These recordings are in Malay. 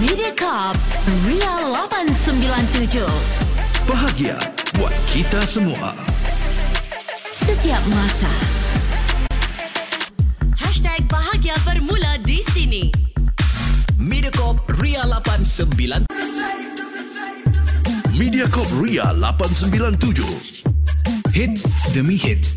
Mediacorp Ria 897 Bahagia buat kita semua. Setiap masa. Hashtag bahagia bermula di sini. Mediacorp Ria 89 Mediacorp Ria 897. Hits demi hits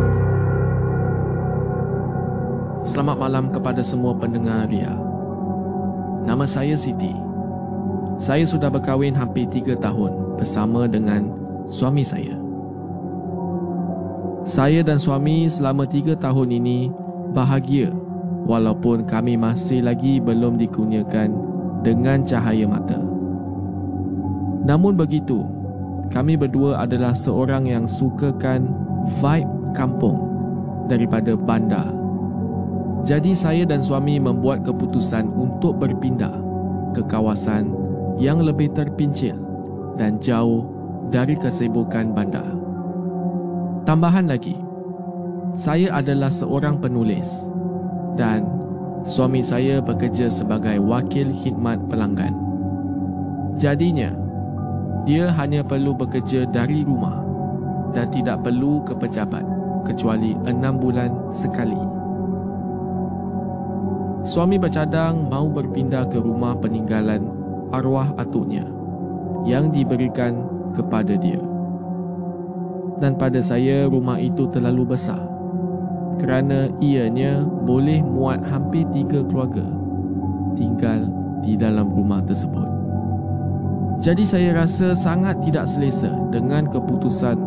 Selamat malam kepada semua pendengar Ria. Nama saya Siti. Saya sudah berkahwin hampir tiga tahun bersama dengan suami saya. Saya dan suami selama tiga tahun ini bahagia walaupun kami masih lagi belum dikurniakan dengan cahaya mata. Namun begitu, kami berdua adalah seorang yang sukakan vibe kampung daripada bandar. Jadi saya dan suami membuat keputusan untuk berpindah ke kawasan yang lebih terpincil dan jauh dari kesibukan bandar. Tambahan lagi, saya adalah seorang penulis dan suami saya bekerja sebagai wakil khidmat pelanggan. Jadinya, dia hanya perlu bekerja dari rumah dan tidak perlu ke pejabat kecuali enam bulan sekali. Suami bercadang mau berpindah ke rumah peninggalan arwah atuknya yang diberikan kepada dia. Dan pada saya rumah itu terlalu besar kerana ianya boleh muat hampir tiga keluarga tinggal di dalam rumah tersebut. Jadi saya rasa sangat tidak selesa dengan keputusan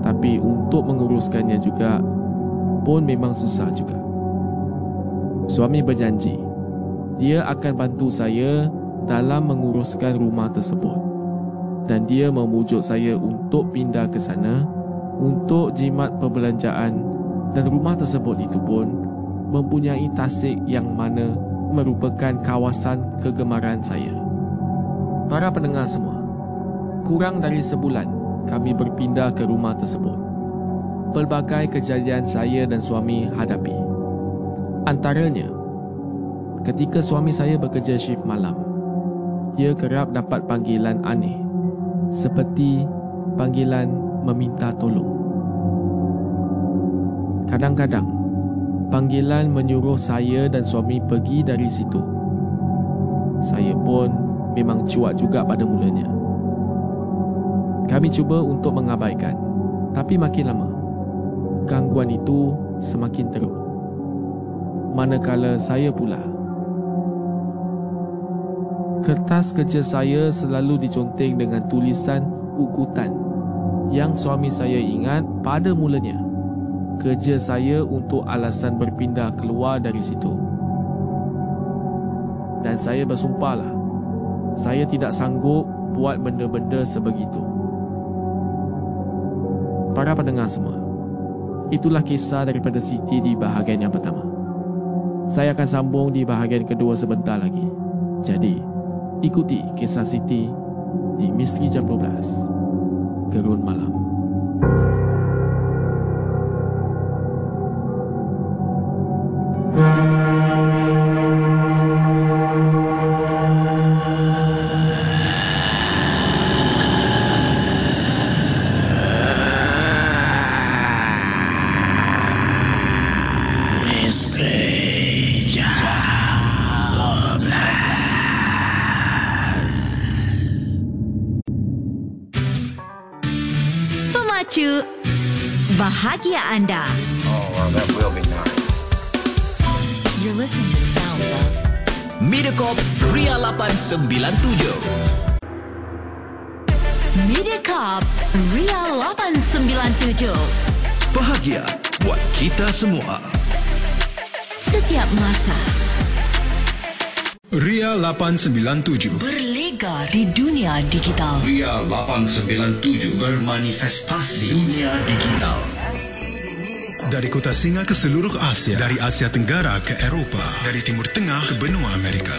tapi untuk menguruskannya juga pun memang susah juga. Suami berjanji dia akan bantu saya dalam menguruskan rumah tersebut dan dia memujuk saya untuk pindah ke sana untuk jimat perbelanjaan dan rumah tersebut itu pun mempunyai tasik yang mana merupakan kawasan kegemaran saya. Para pendengar semua, kurang dari sebulan kami berpindah ke rumah tersebut. Pelbagai kejadian saya dan suami hadapi. Antaranya, ketika suami saya bekerja shift malam, dia kerap dapat panggilan aneh seperti panggilan meminta tolong. Kadang-kadang, panggilan menyuruh saya dan suami pergi dari situ. Saya pun memang cuak juga pada mulanya. Kami cuba untuk mengabaikan, tapi makin lama, gangguan itu semakin teruk. Manakala saya pula Kertas kerja saya selalu diconteng dengan tulisan ugutan yang suami saya ingat pada mulanya kerja saya untuk alasan berpindah keluar dari situ. Dan saya bersumpahlah, saya tidak sanggup buat benda-benda sebegitu. Para pendengar semua, itulah kisah daripada Siti di bahagian yang pertama. Saya akan sambung di bahagian kedua sebentar lagi. Jadi, Ikuti kisah Siti di Misteri Jam 12 Gerun Malam. Pemacu 897. Mediacorp Ria 897. Bahagia buat kita semua. Setiap masa Ria 897 berlegar di dunia digital. Ria 897 bermanifestasi dunia digital. Dari kota singa ke seluruh Asia Dari Asia Tenggara ke Eropah Dari Timur Tengah ke benua Amerika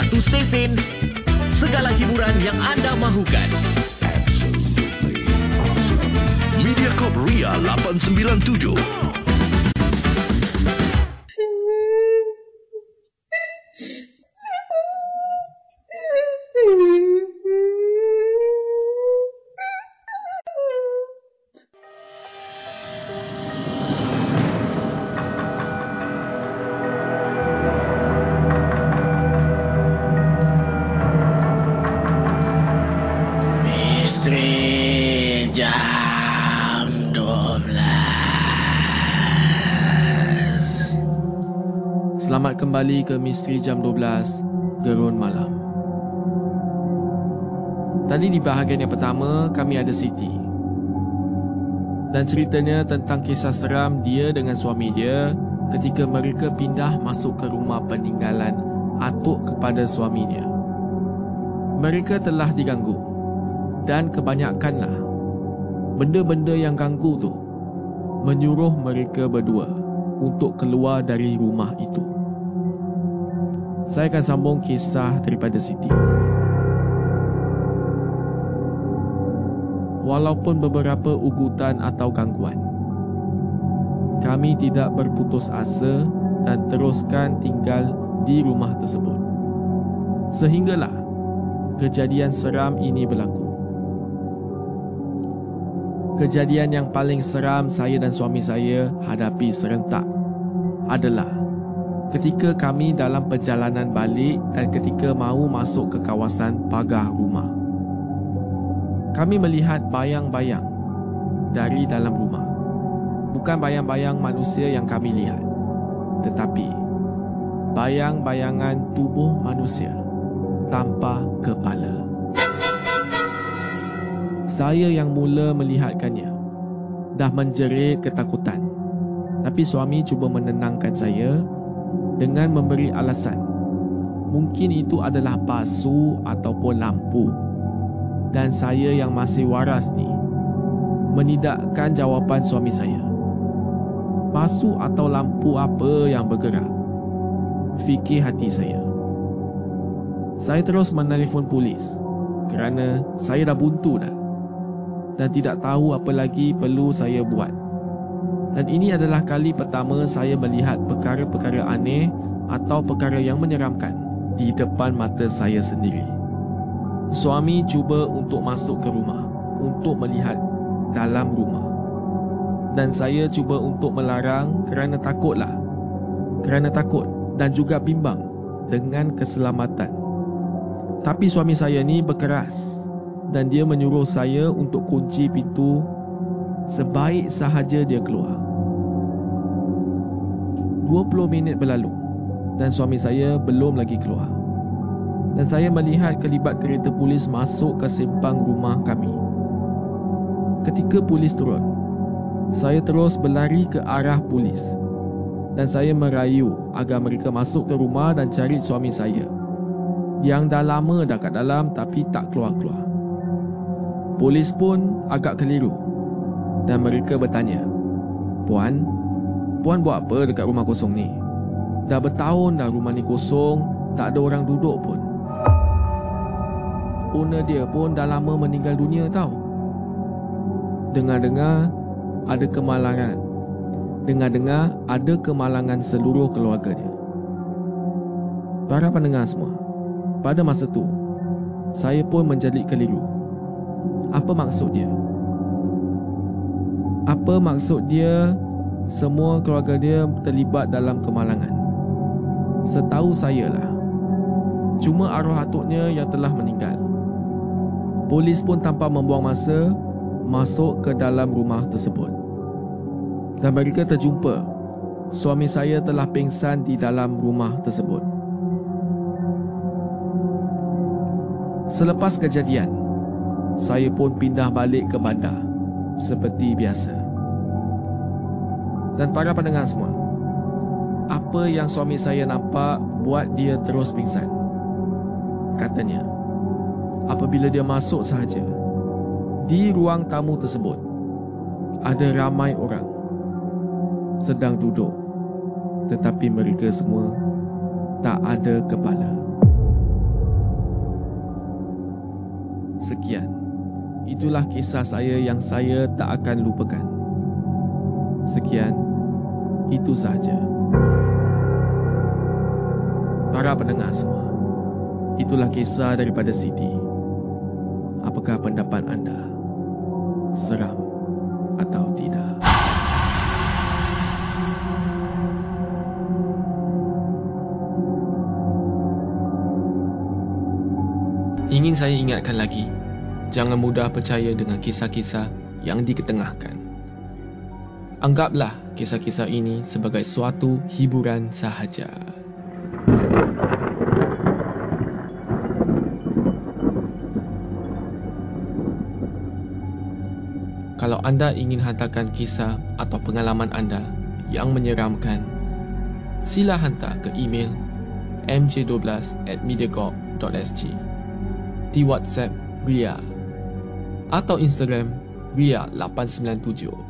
Satu stesen, segala hiburan yang anda mahukan. Mediacorp Ria 897. Kembali ke Misteri Jam 12 Gerun Malam. Tadi di bahagian yang pertama kami ada Siti. Dan ceritanya tentang kisah seram dia dengan suami dia Ketika mereka pindah masuk ke rumah peninggalan Atuk kepada suaminya. Mereka telah diganggu dan kebanyakanlah benda-benda yang ganggu tu menyuruh mereka berdua untuk keluar dari rumah itu. Saya akan sambung kisah daripada Siti. Walaupun beberapa ugutan atau gangguan, kami tidak berputus asa dan teruskan tinggal di rumah tersebut. Sehinggalah kejadian seram ini berlaku. Kejadian yang paling seram saya dan suami saya hadapi serentak adalah ketika kami dalam perjalanan balik dan ketika mahu masuk ke kawasan pagar rumah. Kami melihat bayang-bayang dari dalam rumah. Bukan bayang-bayang manusia yang kami lihat, tetapi bayang-bayangan tubuh manusia tanpa kepala. Saya yang mula melihatkannya dah menjerit ketakutan. Tapi suami cuba menenangkan saya dengan memberi alasan Mungkin itu adalah pasu ataupun lampu. Dan saya yang masih waras ni menidakkan jawapan suami saya. Pasu atau lampu apa yang bergerak? Fikir hati saya. Saya terus menelpon polis kerana saya dah buntu dah dan tidak tahu apa lagi perlu saya buat. Dan ini adalah kali pertama saya melihat perkara-perkara aneh atau perkara yang menyeramkan di depan mata saya sendiri. Suami cuba untuk masuk ke rumah untuk melihat dalam rumah. Dan saya cuba untuk melarang kerana takutlah. Kerana takut dan juga bimbang dengan keselamatan. Tapi suami saya ni berkeras dan dia menyuruh saya untuk kunci pintu sebaik sahaja dia keluar. 20 minit berlalu dan suami saya belum lagi keluar. Dan saya melihat kelibat kereta polis masuk ke simpang rumah kami. Ketika polis turun, saya terus berlari ke arah polis. Dan saya merayu agar mereka masuk ke rumah dan cari suami saya. Yang dah lama dah kat dalam tapi tak keluar-keluar. Polis pun agak keliru dan mereka bertanya, Puan, Puan buat apa dekat rumah kosong ni? Dah bertahun dah rumah ni kosong, tak ada orang duduk pun. Owner dia pun dah lama meninggal dunia tau. Dengar-dengar ada kemalangan. Dengar-dengar ada kemalangan seluruh keluarga dia. Para pendengar semua, pada masa tu, saya pun menjadi keliru. Apa maksud dia? Apa maksud dia semua keluarga dia terlibat dalam kemalangan? Setahu saya lah. Cuma arwah atuknya yang telah meninggal. Polis pun tanpa membuang masa masuk ke dalam rumah tersebut. Dan mereka terjumpa suami saya telah pingsan di dalam rumah tersebut. Selepas kejadian, saya pun pindah balik ke bandar seperti biasa. Dan para pendengar semua, apa yang suami saya nampak buat dia terus pingsan. Katanya, apabila dia masuk sahaja, di ruang tamu tersebut ada ramai orang sedang duduk tetapi mereka semua tak ada kepala. Sekian. Itulah kisah saya yang saya tak akan lupakan. Sekian. Itu sahaja. Para pendengar semua. Itulah kisah daripada Siti. Apakah pendapat anda? Seram atau tidak? Ingin saya ingatkan lagi, jangan mudah percaya dengan kisah-kisah yang diketengahkan. Anggaplah kisah-kisah ini sebagai suatu hiburan sahaja. Kalau anda ingin hantarkan kisah atau pengalaman anda yang menyeramkan, sila hantar ke email mj12 at mediacorp.sg di WhatsApp Ria atau Instagram Ria897.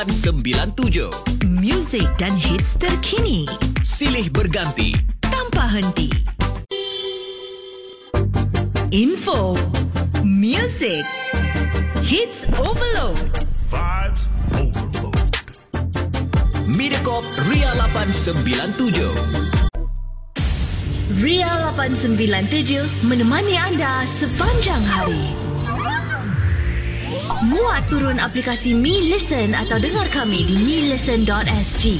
89.97 Music dan hits terkini. Silih berganti. Tanpa henti. Info Music Hits Overload. Vibes Overload. Mediacorp Ria 897 Ria 897 menemani anda sepanjang hari. Muat turun aplikasi Me Listen atau dengar kami di melisten.sg.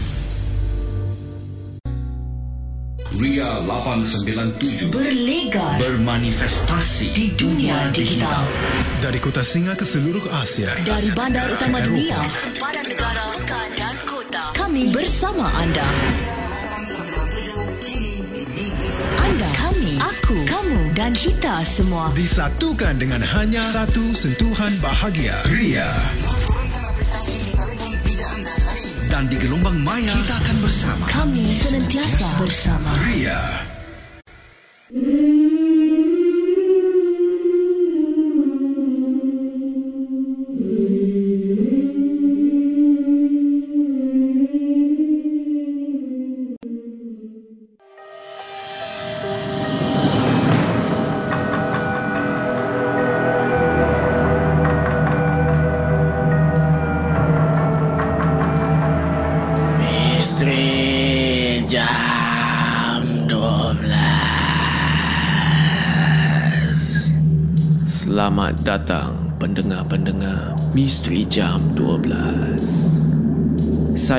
Ria 897 Berlegar bermanifestasi di dunia digital. Dari kota Singa ke seluruh Asia. Dari Asia bandar utama dunia, sempadan negara, pekan dan kota. Kami bersama anda. Anda, aku, kamu dan kita semua. Disatukan dengan hanya satu sentuhan bahagia. Ria. dan di gelombang maya kita akan bersama. Kami senantiasa bersama. Ria.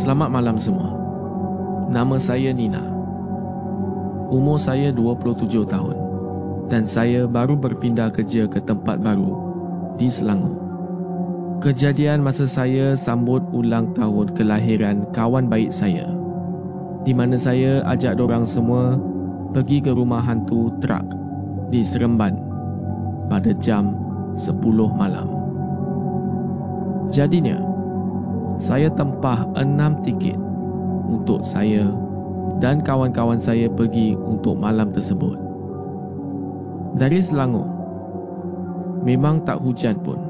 Selamat malam semua. Nama saya Nina. Umur saya 27 tahun dan saya baru berpindah kerja ke tempat baru di Selangor. Kejadian masa saya sambut ulang tahun kelahiran kawan baik saya di mana saya ajak dorang semua pergi ke rumah hantu trak di Seremban pada jam 10 malam. Jadinya, saya tempah enam tiket untuk saya dan kawan-kawan saya pergi untuk malam tersebut. Dari Selangor, memang tak hujan pun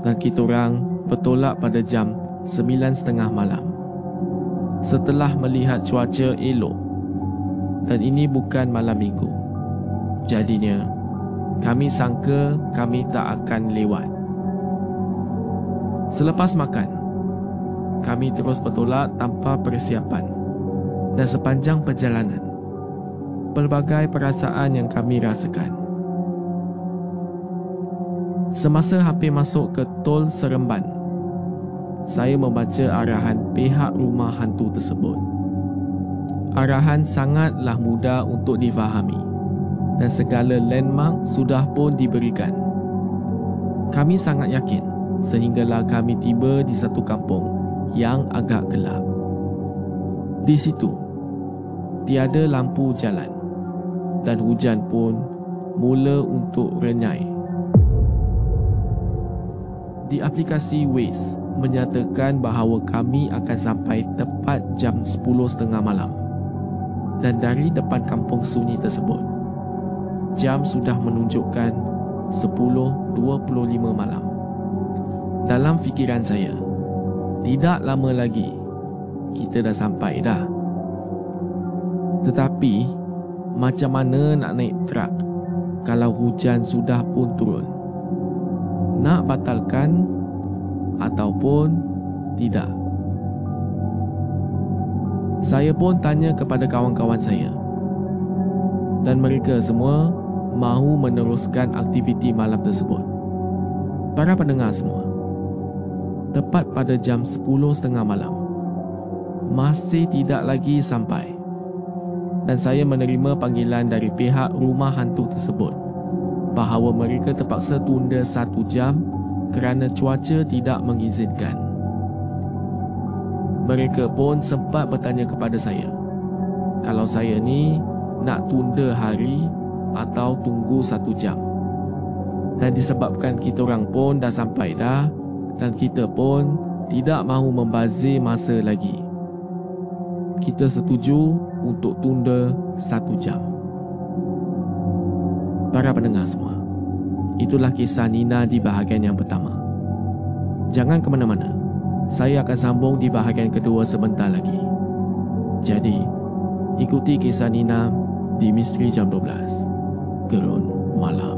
dan kita orang bertolak pada jam 9.30 malam. Setelah melihat cuaca elok dan ini bukan malam minggu. Jadinya, kami sangka kami tak akan lewat. Selepas makan, kami terus bertolak tanpa persiapan. Dan sepanjang perjalanan, pelbagai perasaan yang kami rasakan. Semasa hampir masuk ke Tol Seremban, saya membaca arahan pihak rumah hantu tersebut. Arahan sangatlah mudah untuk difahami dan segala landmark sudah pun diberikan. Kami sangat yakin sehinggalah kami tiba di satu kampung yang agak gelap. Di situ, tiada lampu jalan dan hujan pun mula untuk renyai. Di aplikasi Waze menyatakan bahawa kami akan sampai tepat jam 10.30 malam. Dan dari depan kampung sunyi tersebut, jam sudah menunjukkan 10.25 malam. Dalam fikiran saya, tidak lama lagi kita dah sampai dah. Tetapi, macam mana nak naik truk kalau hujan sudah pun turun? nak batalkan ataupun tidak. Saya pun tanya kepada kawan-kawan saya dan mereka semua mahu meneruskan aktiviti malam tersebut. Para pendengar semua, tepat pada jam 10.30 malam, masih tidak lagi sampai dan saya menerima panggilan dari pihak rumah hantu tersebut bahawa mereka terpaksa tunda satu jam kerana cuaca tidak mengizinkan. Mereka pun sempat bertanya kepada saya kalau saya ni nak tunda hari atau tunggu satu jam. Dan disebabkan kita orang pun dah sampai dah dan kita pun tidak mahu membazir masa lagi. Kita setuju untuk tunda satu jam. Para pendengar semua, itulah kisah Nina di bahagian yang pertama. Jangan ke mana-mana. Saya akan sambung di bahagian kedua sebentar lagi. Jadi, ikuti kisah Nina di Misteri Jam 12. Gerun Malam.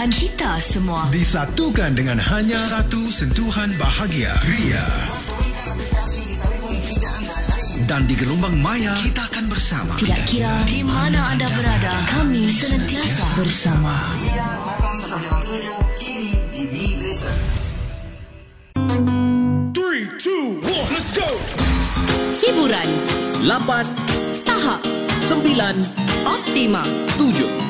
dan kita semua. Disatukan dengan hanya satu sentuhan bahagia Ria dan di gelombang maya kita akan bersama Tidak kira di mana anda berada, kami senantiasa bersama. Hiburan, 8, tahap, 9, optima. 7.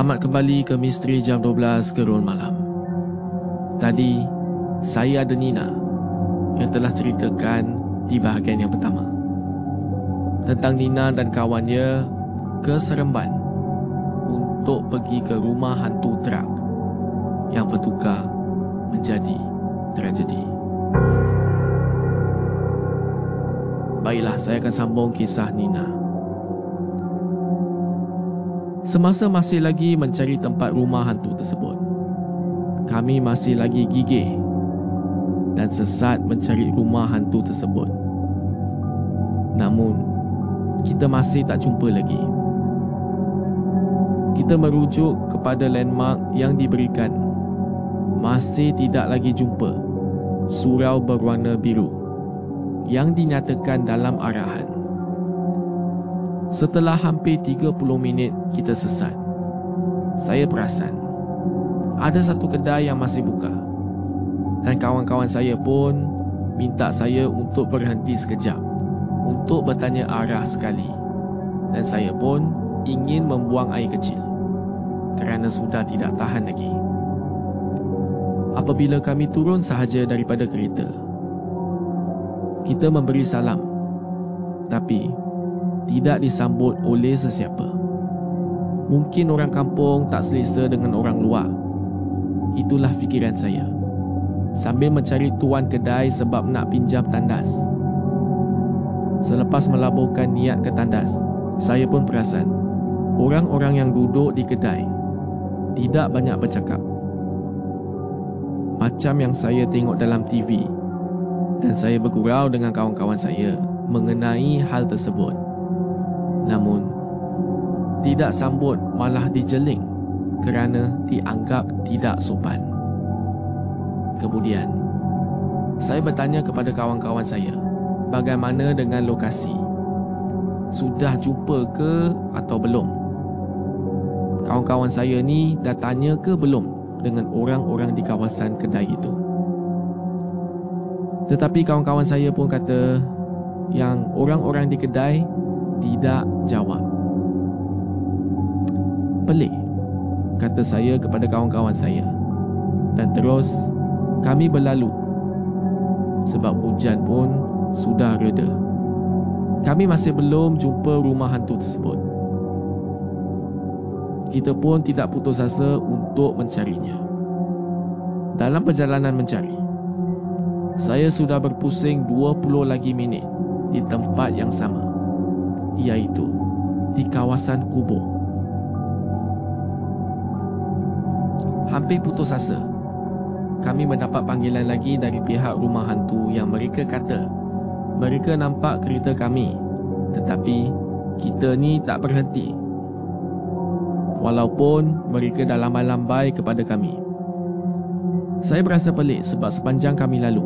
Selamat kembali ke Misteri Jam 12 Gerun Malam Tadi, saya ada Nina Yang telah ceritakan di bahagian yang pertama Tentang Nina dan kawannya ke Seremban Untuk pergi ke rumah hantu trak Yang bertukar menjadi tragedi Baiklah, saya akan sambung kisah Nina. Semasa masih lagi mencari tempat rumah hantu tersebut, kami masih lagi gigih dan sesat mencari rumah hantu tersebut. Namun, kita masih tak jumpa lagi. Kita merujuk kepada landmark yang diberikan. Masih tidak lagi jumpa surau berwarna biru yang dinyatakan dalam arahan. Setelah hampir 30 minit kita sesat, saya perasan. Ada satu kedai yang masih buka. Dan kawan-kawan saya pun minta saya untuk berhenti sekejap untuk bertanya arah sekali. Dan saya pun ingin membuang air kecil kerana sudah tidak tahan lagi. Apabila kami turun sahaja daripada kereta, kita memberi salam. Tapi tidak disambut oleh sesiapa. Mungkin orang kampung tak selesa dengan orang luar. Itulah fikiran saya. Sambil mencari tuan kedai sebab nak pinjam tandas. Selepas melaburkan niat ke tandas, saya pun perasan orang-orang yang duduk di kedai tidak banyak bercakap. Macam yang saya tengok dalam TV dan saya bergurau dengan kawan-kawan saya mengenai hal tersebut. Namun, tidak sambut malah dijeling kerana dianggap tidak sopan. Kemudian, saya bertanya kepada kawan-kawan saya, bagaimana dengan lokasi? Sudah jumpa ke atau belum? Kawan-kawan saya ni dah tanya ke belum dengan orang-orang di kawasan kedai itu? Tetapi kawan-kawan saya pun kata yang orang-orang di kedai tidak jawab. Pelik, kata saya kepada kawan-kawan saya. Dan terus kami berlalu sebab hujan pun sudah reda. Kami masih belum jumpa rumah hantu tersebut. Kita pun tidak putus asa untuk mencarinya. Dalam perjalanan mencari, saya sudah berpusing 20 lagi minit di tempat yang sama, iaitu di kawasan kubur. Hampir putus asa, kami mendapat panggilan lagi dari pihak rumah hantu yang mereka kata mereka nampak kereta kami tetapi kita ni tak berhenti. Walaupun mereka dah lambai-lambai kepada kami. Saya berasa pelik sebab sepanjang kami lalu,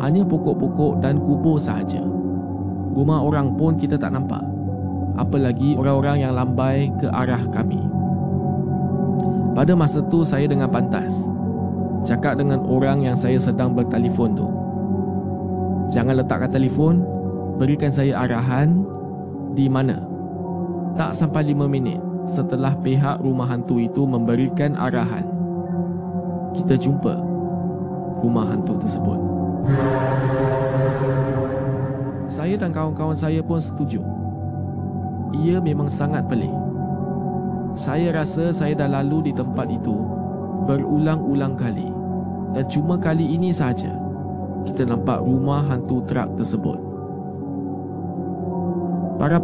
hanya pokok-pokok dan kubur sahaja. Rumah orang pun kita tak nampak. Apalagi orang-orang yang lambai ke arah kami. Pada masa tu saya dengan pantas cakap dengan orang yang saya sedang bertelefon tu. Jangan letakkan telefon, berikan saya arahan di mana. Tak sampai lima minit setelah pihak rumah hantu itu memberikan arahan, kita jumpa rumah hantu tersebut. Saya dan kawan-kawan saya pun setuju. Ia memang sangat pelik. Saya rasa saya dah lalu di tempat itu berulang-ulang kali dan cuma kali ini saja kita nampak rumah hantu truk tersebut. Para